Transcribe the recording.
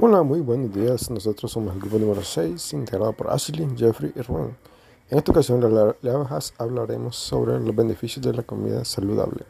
Hola, muy buenos días. Nosotros somos el grupo número 6, integrado por Ashley, Jeffrey y Rubén. En esta ocasión hablaremos sobre los beneficios de la comida saludable.